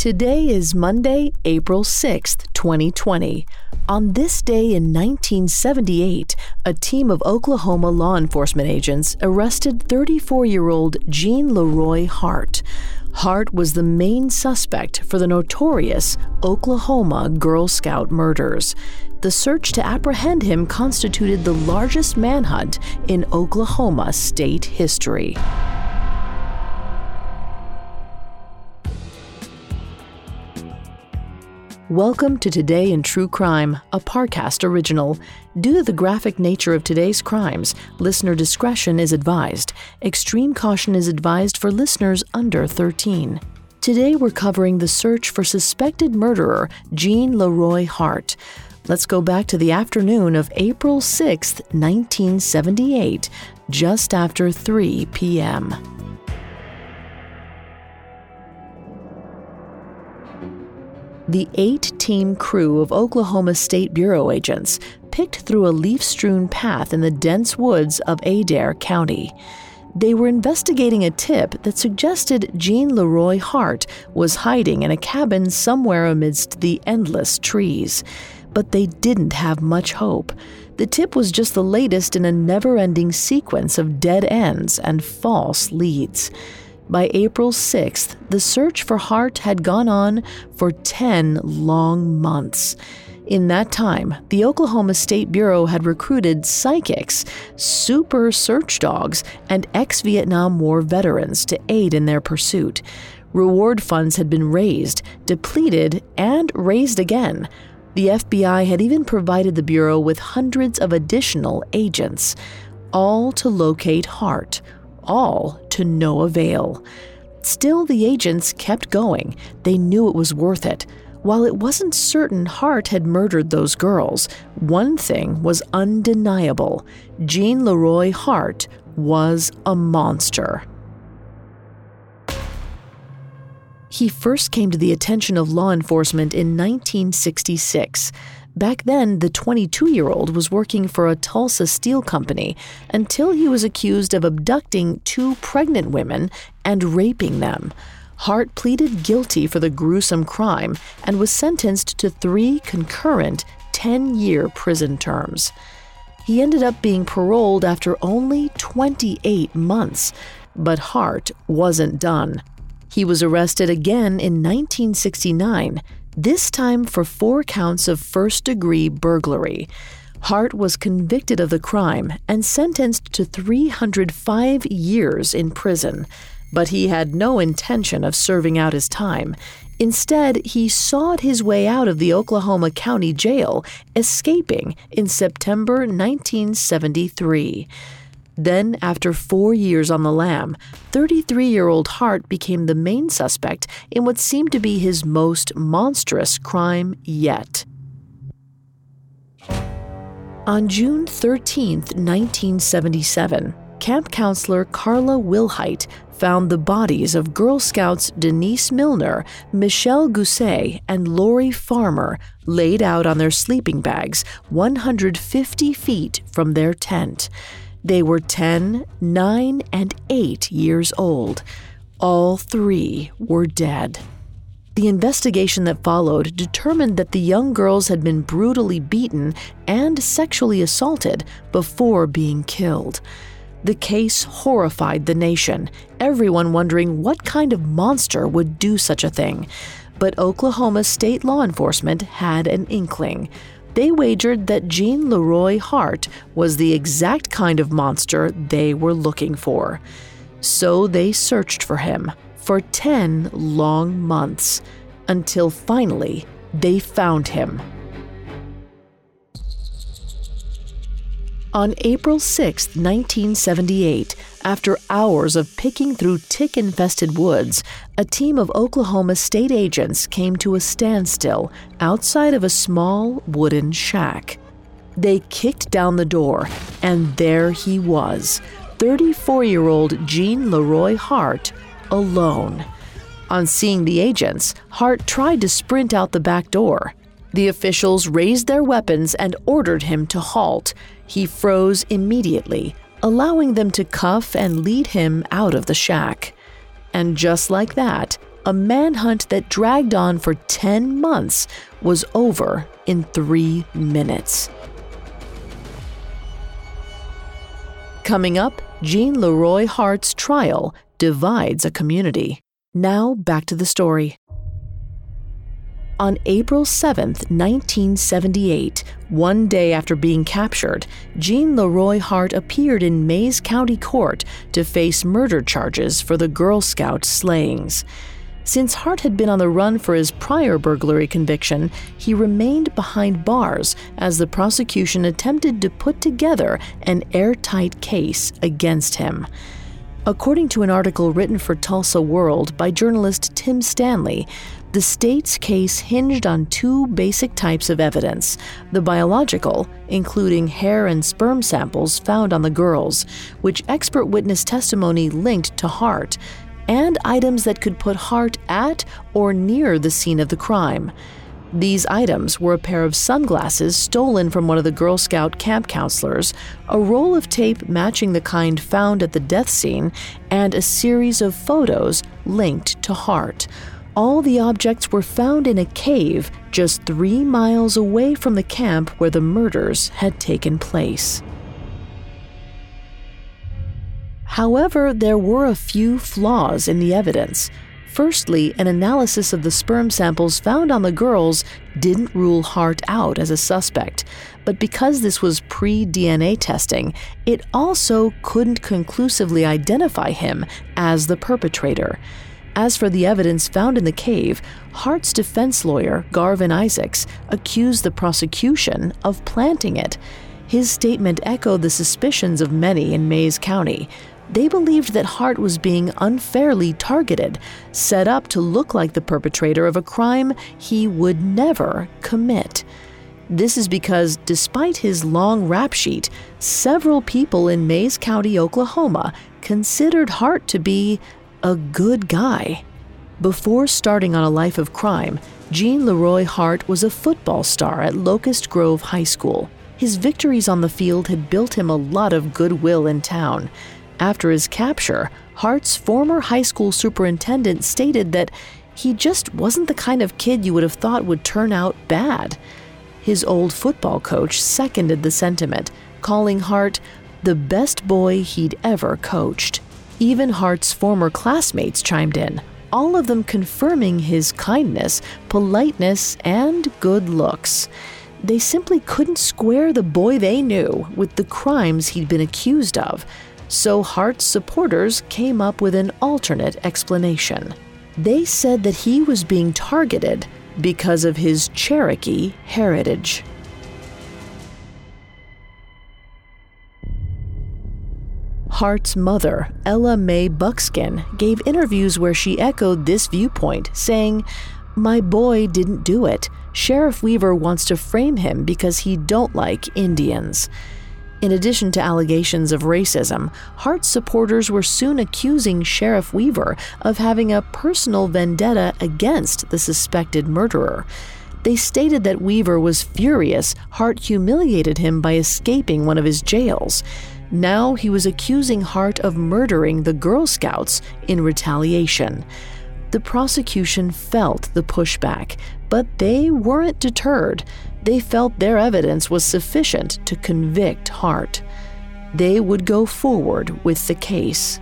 Today is Monday, April 6th, 2020. On this day in 1978, a team of Oklahoma law enforcement agents arrested 34 year old Gene Leroy Hart. Hart was the main suspect for the notorious Oklahoma Girl Scout murders. The search to apprehend him constituted the largest manhunt in Oklahoma state history. Welcome to Today in True Crime, a Parcast original. Due to the graphic nature of today's crimes, listener discretion is advised. Extreme caution is advised for listeners under 13. Today we're covering the search for suspected murderer Gene Leroy Hart. Let's go back to the afternoon of April 6, 1978, just after 3 p.m. The eight team crew of Oklahoma State Bureau agents picked through a leaf strewn path in the dense woods of Adair County. They were investigating a tip that suggested Gene Leroy Hart was hiding in a cabin somewhere amidst the endless trees. But they didn't have much hope. The tip was just the latest in a never ending sequence of dead ends and false leads. By April 6th, the search for Hart had gone on for 10 long months. In that time, the Oklahoma State Bureau had recruited psychics, super search dogs, and ex Vietnam War veterans to aid in their pursuit. Reward funds had been raised, depleted, and raised again. The FBI had even provided the Bureau with hundreds of additional agents, all to locate Hart all to no avail. Still, the agents kept going. They knew it was worth it. While it wasn't certain Hart had murdered those girls, one thing was undeniable Gene Leroy Hart was a monster. He first came to the attention of law enforcement in 1966. Back then, the 22 year old was working for a Tulsa steel company until he was accused of abducting two pregnant women and raping them. Hart pleaded guilty for the gruesome crime and was sentenced to three concurrent 10 year prison terms. He ended up being paroled after only 28 months, but Hart wasn't done. He was arrested again in 1969 this time for four counts of first degree burglary. Hart was convicted of the crime and sentenced to 305 years in prison, but he had no intention of serving out his time. Instead, he sawed his way out of the Oklahoma County Jail, escaping in September 1973. Then, after four years on the lam, 33 year old Hart became the main suspect in what seemed to be his most monstrous crime yet. On June 13, 1977, camp counselor Carla Wilhite found the bodies of Girl Scouts Denise Milner, Michelle Gousset, and Lori Farmer laid out on their sleeping bags 150 feet from their tent. They were 10, 9, and 8 years old. All three were dead. The investigation that followed determined that the young girls had been brutally beaten and sexually assaulted before being killed. The case horrified the nation, everyone wondering what kind of monster would do such a thing. But Oklahoma state law enforcement had an inkling they wagered that Gene Leroy Hart was the exact kind of monster they were looking for. So they searched for him for 10 long months until finally they found him. On April 6, 1978, after hours of picking through tick infested woods, a team of Oklahoma state agents came to a standstill outside of a small wooden shack. They kicked down the door, and there he was 34 year old Gene Leroy Hart, alone. On seeing the agents, Hart tried to sprint out the back door. The officials raised their weapons and ordered him to halt. He froze immediately, allowing them to cuff and lead him out of the shack. And just like that, a manhunt that dragged on for 10 months was over in three minutes. Coming up, Gene Leroy Hart's trial divides a community. Now back to the story. On April 7, 1978, one day after being captured, Gene Leroy Hart appeared in Mayes County Court to face murder charges for the Girl Scout slayings. Since Hart had been on the run for his prior burglary conviction, he remained behind bars as the prosecution attempted to put together an airtight case against him. According to an article written for Tulsa World by journalist Tim Stanley, the state's case hinged on two basic types of evidence the biological, including hair and sperm samples found on the girls, which expert witness testimony linked to Hart, and items that could put Hart at or near the scene of the crime. These items were a pair of sunglasses stolen from one of the Girl Scout camp counselors, a roll of tape matching the kind found at the death scene, and a series of photos linked to Hart all the objects were found in a cave just three miles away from the camp where the murders had taken place. However, there were a few flaws in the evidence. Firstly, an analysis of the sperm samples found on the girls didn't rule Hart out as a suspect, but because this was pre DNA testing, it also couldn't conclusively identify him as the perpetrator. As for the evidence found in the cave, Hart's defense lawyer, Garvin Isaacs, accused the prosecution of planting it. His statement echoed the suspicions of many in Mayes County. They believed that Hart was being unfairly targeted, set up to look like the perpetrator of a crime he would never commit. This is because, despite his long rap sheet, several people in Mayes County, Oklahoma, considered Hart to be a good guy. Before starting on a life of crime, Gene Leroy Hart was a football star at Locust Grove High School. His victories on the field had built him a lot of goodwill in town. After his capture, Hart's former high school superintendent stated that he just wasn't the kind of kid you would have thought would turn out bad. His old football coach seconded the sentiment, calling Hart the best boy he'd ever coached. Even Hart's former classmates chimed in, all of them confirming his kindness, politeness, and good looks. They simply couldn't square the boy they knew with the crimes he'd been accused of, so Hart's supporters came up with an alternate explanation. They said that he was being targeted because of his Cherokee heritage. Hart's mother, Ella Mae Buckskin, gave interviews where she echoed this viewpoint, saying, My boy didn't do it. Sheriff Weaver wants to frame him because he don't like Indians. In addition to allegations of racism, Hart's supporters were soon accusing Sheriff Weaver of having a personal vendetta against the suspected murderer. They stated that Weaver was furious Hart humiliated him by escaping one of his jails. Now he was accusing Hart of murdering the Girl Scouts in retaliation. The prosecution felt the pushback, but they weren't deterred. They felt their evidence was sufficient to convict Hart. They would go forward with the case.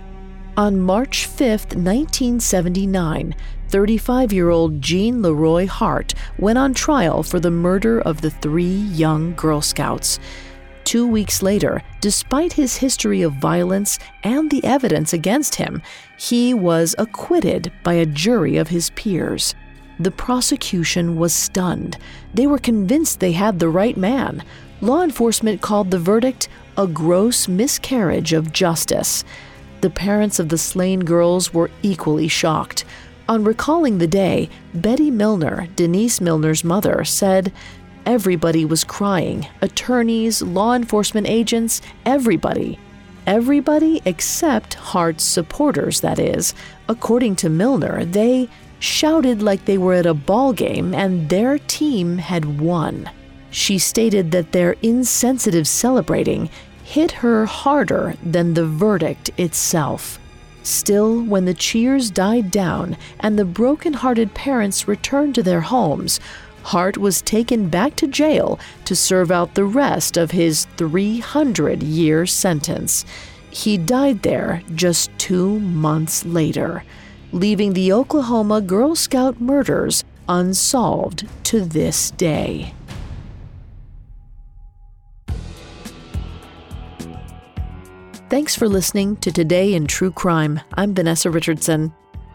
On March 5, 1979, 35 year old Gene Leroy Hart went on trial for the murder of the three young Girl Scouts. Two weeks later, despite his history of violence and the evidence against him, he was acquitted by a jury of his peers. The prosecution was stunned. They were convinced they had the right man. Law enforcement called the verdict a gross miscarriage of justice. The parents of the slain girls were equally shocked. On recalling the day, Betty Milner, Denise Milner's mother, said, Everybody was crying attorneys, law enforcement agents, everybody. Everybody except Hart's supporters, that is. According to Milner, they shouted like they were at a ball game and their team had won. She stated that their insensitive celebrating hit her harder than the verdict itself. Still, when the cheers died down and the broken-hearted parents returned to their homes, Hart was taken back to jail to serve out the rest of his 300 year sentence. He died there just two months later, leaving the Oklahoma Girl Scout murders unsolved to this day. Thanks for listening to Today in True Crime. I'm Vanessa Richardson.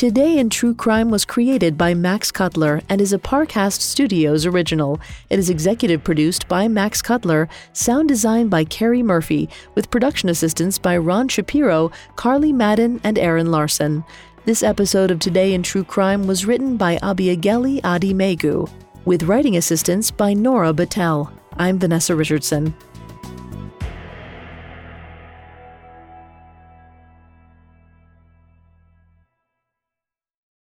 Today in True Crime was created by Max Cutler and is a Parcast Studios original. It is executive produced by Max Cutler, sound designed by Carrie Murphy, with production assistance by Ron Shapiro, Carly Madden, and Aaron Larson. This episode of Today in True Crime was written by Abiageli Adi Megu, with writing assistance by Nora Battelle. I'm Vanessa Richardson.